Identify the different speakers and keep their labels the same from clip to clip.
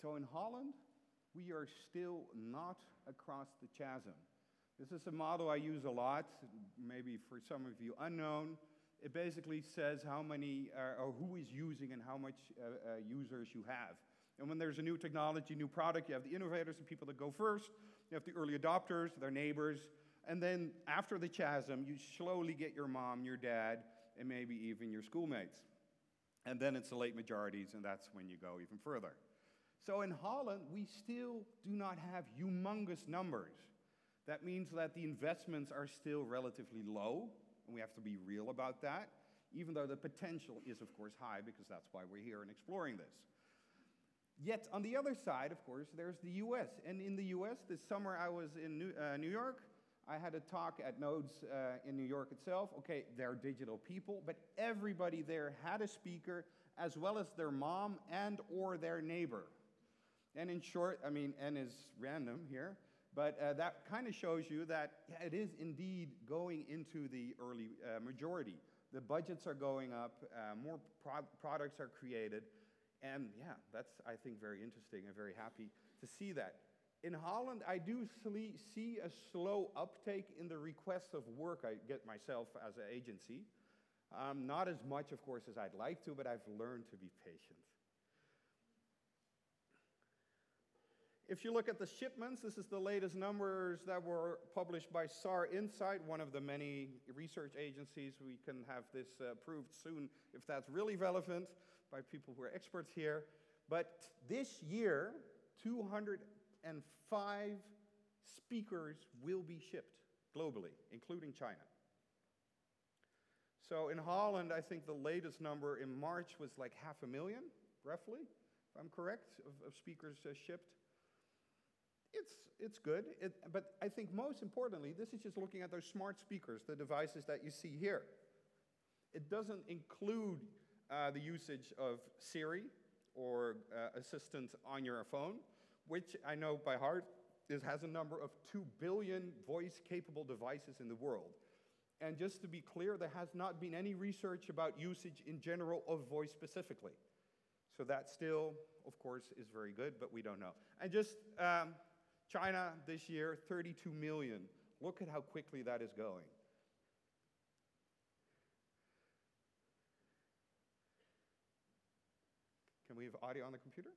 Speaker 1: So in Holland, we are still not across the chasm. This is a model I use a lot, maybe for some of you unknown. It basically says how many uh, or who is using and how much uh, uh, users you have. And when there's a new technology, new product, you have the innovators, the people that go first, you have the early adopters, their neighbors, and then after the chasm, you slowly get your mom, your dad, and maybe even your schoolmates. And then it's the late majorities, and that's when you go even further. So in Holland, we still do not have humongous numbers. That means that the investments are still relatively low, and we have to be real about that, even though the potential is, of course, high, because that's why we're here and exploring this. Yet, on the other side, of course, there's the US. And in the US, this summer I was in New, uh, New York. I had a talk at Nodes uh, in New York itself. Okay, they're digital people, but everybody there had a speaker as well as their mom and or their neighbor. And in short, I mean, N is random here, but uh, that kind of shows you that yeah, it is indeed going into the early uh, majority. The budgets are going up, uh, more pro products are created, and yeah, that's, I think, very interesting and very happy to see that. In Holland, I do see a slow uptake in the requests of work I get myself as an agency. Um, not as much, of course, as I'd like to, but I've learned to be patient. If you look at the shipments, this is the latest numbers that were published by SAR Insight, one of the many research agencies. We can have this uh, proved soon if that's really relevant by people who are experts here. But this year, 205 speakers will be shipped globally, including China. So in Holland, I think the latest number in March was like half a million, roughly, if I'm correct, of, of speakers uh, shipped. It's, it's good, it, but I think most importantly, this is just looking at those smart speakers, the devices that you see here. It doesn't include uh, the usage of Siri or uh, assistant on your phone, which I know by heart is, has a number of 2 billion voice capable devices in the world. And just to be clear, there has not been any research about usage in general of voice specifically. So that still, of course, is very good, but we don't know. And just um, China this year, 32 million. Look at how quickly that is going. Can we have audio on the computer?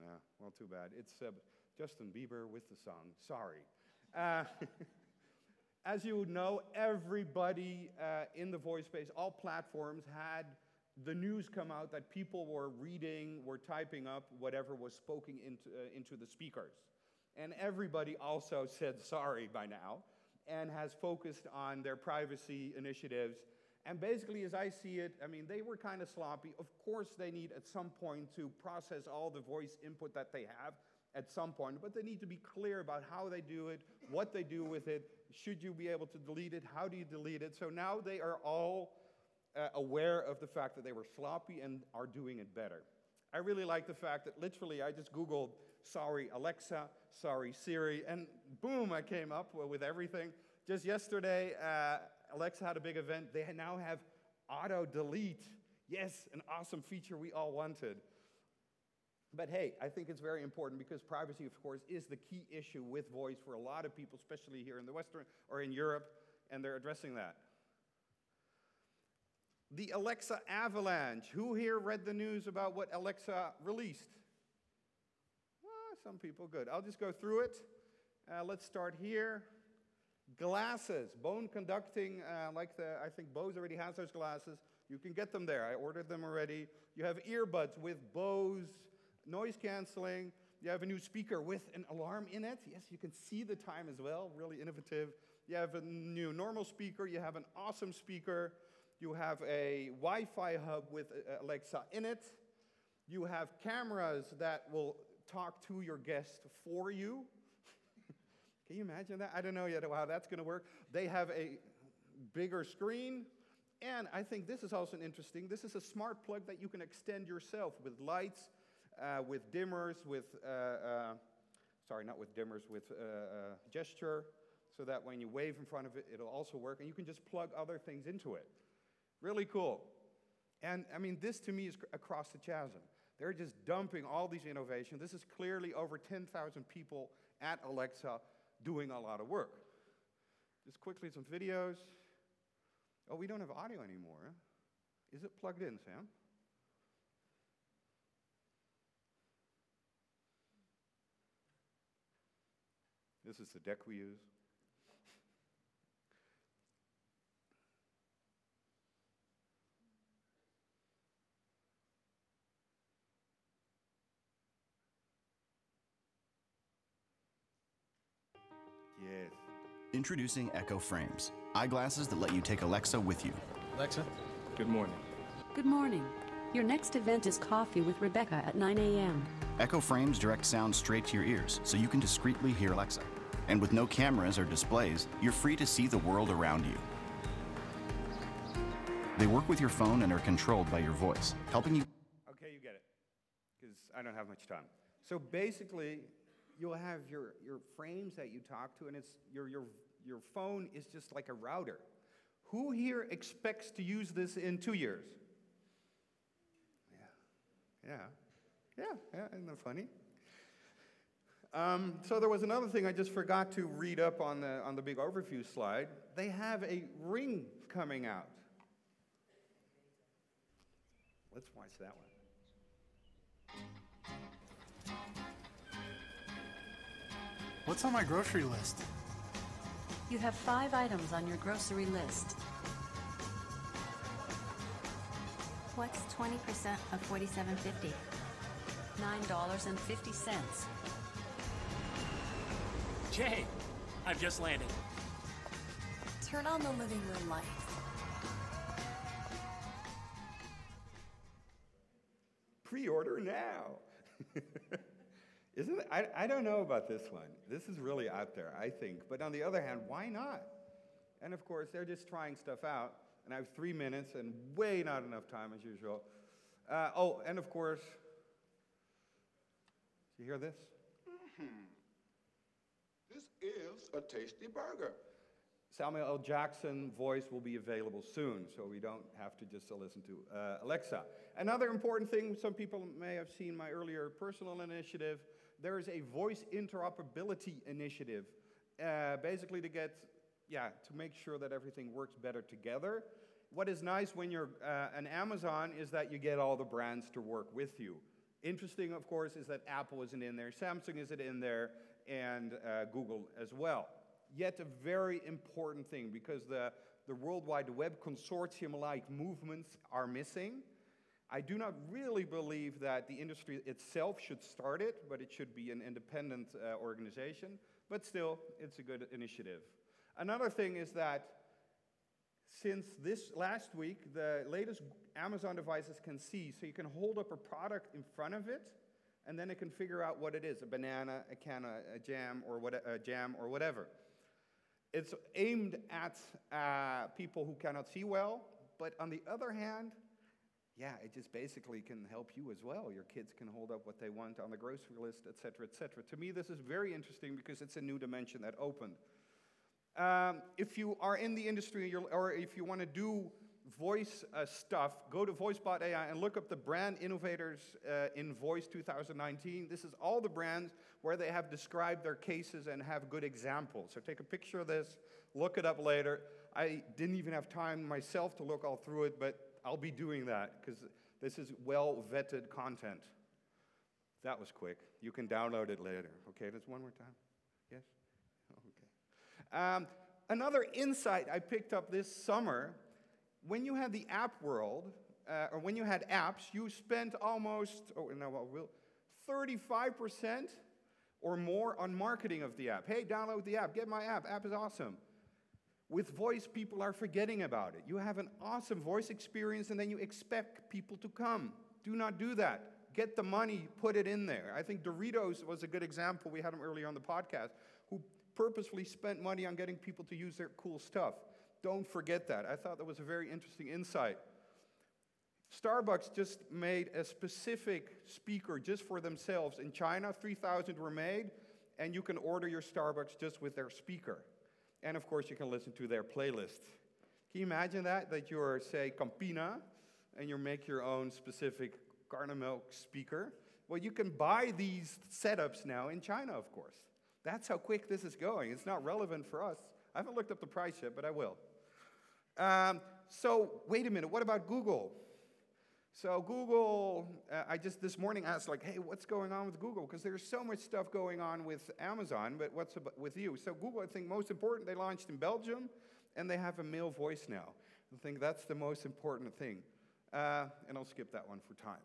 Speaker 1: Nah, well, too bad. It's uh, Justin Bieber with the song. Sorry. Uh, as you know, everybody uh, in the voice space, all platforms had the news come out that people were reading, were typing up whatever was spoken into, uh, into the speakers. And everybody also said sorry by now and has focused on their privacy initiatives. And basically, as I see it, I mean, they were kind of sloppy. Of course, they need at some point to process all the voice input that they have at some point, but they need to be clear about how they do it, what they do with it, should you be able to delete it, how do you delete it. So now they are all uh, aware of the fact that they were sloppy and are doing it better. I really like the fact that literally I just Googled sorry Alexa, sorry Siri, and boom, I came up with everything. Just yesterday, uh, Alexa had a big event. They now have auto delete. Yes, an awesome feature we all wanted. But hey, I think it's very important because privacy, of course, is the key issue with voice for a lot of people, especially here in the Western or in Europe, and they're addressing that. The Alexa avalanche. Who here read the news about what Alexa released? some people, good. I'll just go through it. Uh, let's start here. Glasses, bone conducting, uh, like the, I think Bose already has those glasses. You can get them there. I ordered them already. You have earbuds with Bose noise canceling. You have a new speaker with an alarm in it. Yes, you can see the time as well, really innovative. You have a new normal speaker. You have an awesome speaker. You have a Wi Fi hub with uh, Alexa in it. You have cameras that will talk to your guest for you. Can you imagine that? I don't know yet how that's going to work. They have a bigger screen. And I think this is also interesting. This is a smart plug that you can extend yourself with lights, uh, with dimmers, with, uh, uh, sorry, not with dimmers, with uh, gesture. so that when you wave in front of it, it'll also work, and you can just plug other things into it. Really cool. And I mean, this to me is across the chasm. They're just dumping all these innovations. This is clearly over 10,000 people at Alexa doing a lot of work. Just quickly, some videos. Oh, we don't have audio anymore. Is it plugged in, Sam? This is the deck we use. Yes.
Speaker 2: Introducing Echo Frames, eyeglasses that let you take Alexa with you.
Speaker 3: Alexa, good morning.
Speaker 4: Good morning. Your next event is Coffee with Rebecca at 9 a.m.
Speaker 2: Echo Frames direct sound straight to your ears so you can discreetly hear Alexa. And with no cameras or displays, you're free to see the world around you. They work with your phone and are controlled by your voice, helping you.
Speaker 1: Okay, you get it, because I don't have much time. So basically, you'll have your, your frames that you talk to, and it's your, your, your phone is just like a router. Who here expects to use this in two years? Yeah, yeah, yeah, yeah isn't that funny? Um, so there was another thing I just forgot to read up on the, on the big overview slide. They have a ring coming out. Let's watch that one.
Speaker 3: What's on my grocery list?
Speaker 4: You have five items on your grocery list.
Speaker 5: What's 20% of 47.50?
Speaker 4: $9.50.
Speaker 6: Jay, I've just landed.
Speaker 5: Turn on the living room lights.
Speaker 1: Pre-order now. Isn't it? I, I don't know about this one. This is really out there, I think. But on the other hand, why not? And of course, they're just trying stuff out. And I have three minutes and way not enough time as usual. Uh, oh, and of course, do you hear this?
Speaker 7: This is a tasty burger.
Speaker 1: Samuel L. Jackson voice will be available soon, so we don't have to just listen to uh, Alexa. Another important thing, some people may have seen my earlier personal initiative, there is a voice interoperability initiative, uh, basically to get, yeah, to make sure that everything works better together. What is nice when you're uh, an Amazon is that you get all the brands to work with you. Interesting, of course, is that Apple isn't in there, Samsung isn't in there, and uh, Google as well. Yet a very important thing because the, the World Wide Web consortium-like movements are missing. I do not really believe that the industry itself should start it, but it should be an independent uh, organization. But still, it's a good initiative. Another thing is that since this last week, the latest Amazon devices can see, so you can hold up a product in front of it, and then it can figure out what it is, a banana, a can, a, jam, or what, a jam, or whatever. It's aimed at uh, people who cannot see well, but on the other hand, yeah, it just basically can help you as well. Your kids can hold up what they want on the grocery list, et cetera, et cetera. To me, this is very interesting because it's a new dimension that opened. Um, if you are in the industry or if you want to do voice uh, stuff, go to VoiceBot AI and look up the brand innovators uh, in Voice 2019. This is all the brands where they have described their cases and have good examples. So take a picture of this, look it up later. I didn't even have time myself to look all through it, but I'll be doing that because this is well vetted content. That was quick. You can download it later. Okay, that's one more time. Yes? Okay. Um, another insight I picked up this summer when you had the app world, uh, or when you had apps, you spent almost, oh, no, well, we'll 35% or more on marketing of the app. Hey, download the app, get my app, app is awesome. With voice, people are forgetting about it. You have an awesome voice experience and then you expect people to come. Do not do that. Get the money, put it in there. I think Doritos was a good example. We had them earlier on the podcast, who purposefully spent money on getting people to use their cool stuff. Don't forget that. I thought that was a very interesting insight. Starbucks just made a specific speaker just for themselves. In China, 3,000 were made, and you can order your Starbucks just with their speaker. And of course, you can listen to their playlist. Can you imagine that? That you're, say, Campina, and you make your own specific Milk speaker. Well, you can buy these setups now in China, of course. That's how quick this is going. It's not relevant for us. I haven't looked up the price yet, but I will. Um, so, wait a minute, what about Google? So, Google, uh, I just this morning asked, like, hey, what's going on with Google? Because there's so much stuff going on with Amazon, but what's with you? So, Google, I think most important, they launched in Belgium and they have a male voice now. I think that's the most important thing. Uh, and I'll skip that one for time.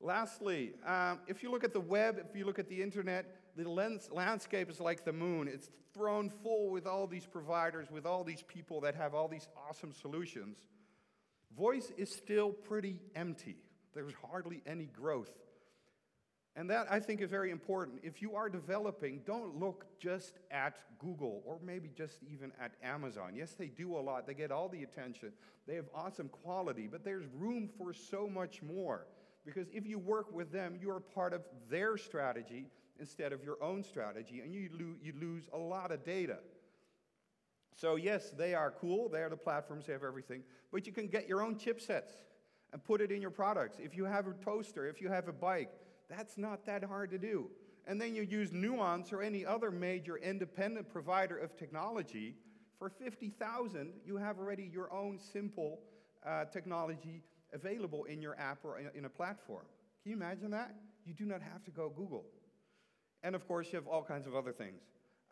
Speaker 1: Lastly, um, if you look at the web, if you look at the internet, the lens, landscape is like the moon. It's thrown full with all these providers, with all these people that have all these awesome solutions. Voice is still pretty empty. There's hardly any growth. And that I think is very important. If you are developing, don't look just at Google or maybe just even at Amazon. Yes, they do a lot, they get all the attention, they have awesome quality, but there's room for so much more. Because if you work with them, you are part of their strategy instead of your own strategy, and you, lo- you lose a lot of data. So, yes, they are cool, they are the platforms, they have everything, but you can get your own chipsets and put it in your products. If you have a toaster, if you have a bike, that's not that hard to do. And then you use Nuance or any other major independent provider of technology. For 50,000, you have already your own simple uh, technology available in your app or in a platform. Can you imagine that? You do not have to go Google. And of course, you have all kinds of other things.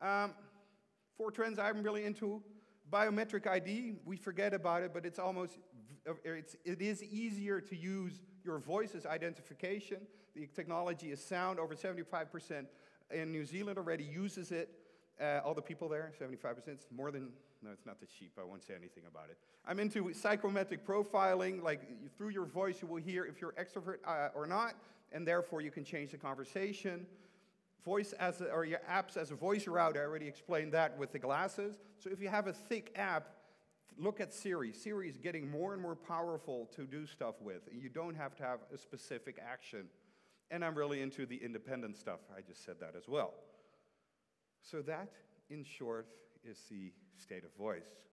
Speaker 1: Um, four trends I'm really into biometric ID, we forget about it, but it's almost, it's, it is easier to use your voice as identification. The technology is sound, over 75% in New Zealand already uses it. Uh, all the people there, 75%, it's more than no, it's not the sheep. I won't say anything about it. I'm into psychometric profiling. Like through your voice, you will hear if you're extrovert uh, or not, and therefore you can change the conversation. Voice as a, or your apps as a voice router. I already explained that with the glasses. So if you have a thick app, look at Siri. Siri is getting more and more powerful to do stuff with. And you don't have to have a specific action. And I'm really into the independent stuff. I just said that as well. So that, in short, is the state of voice.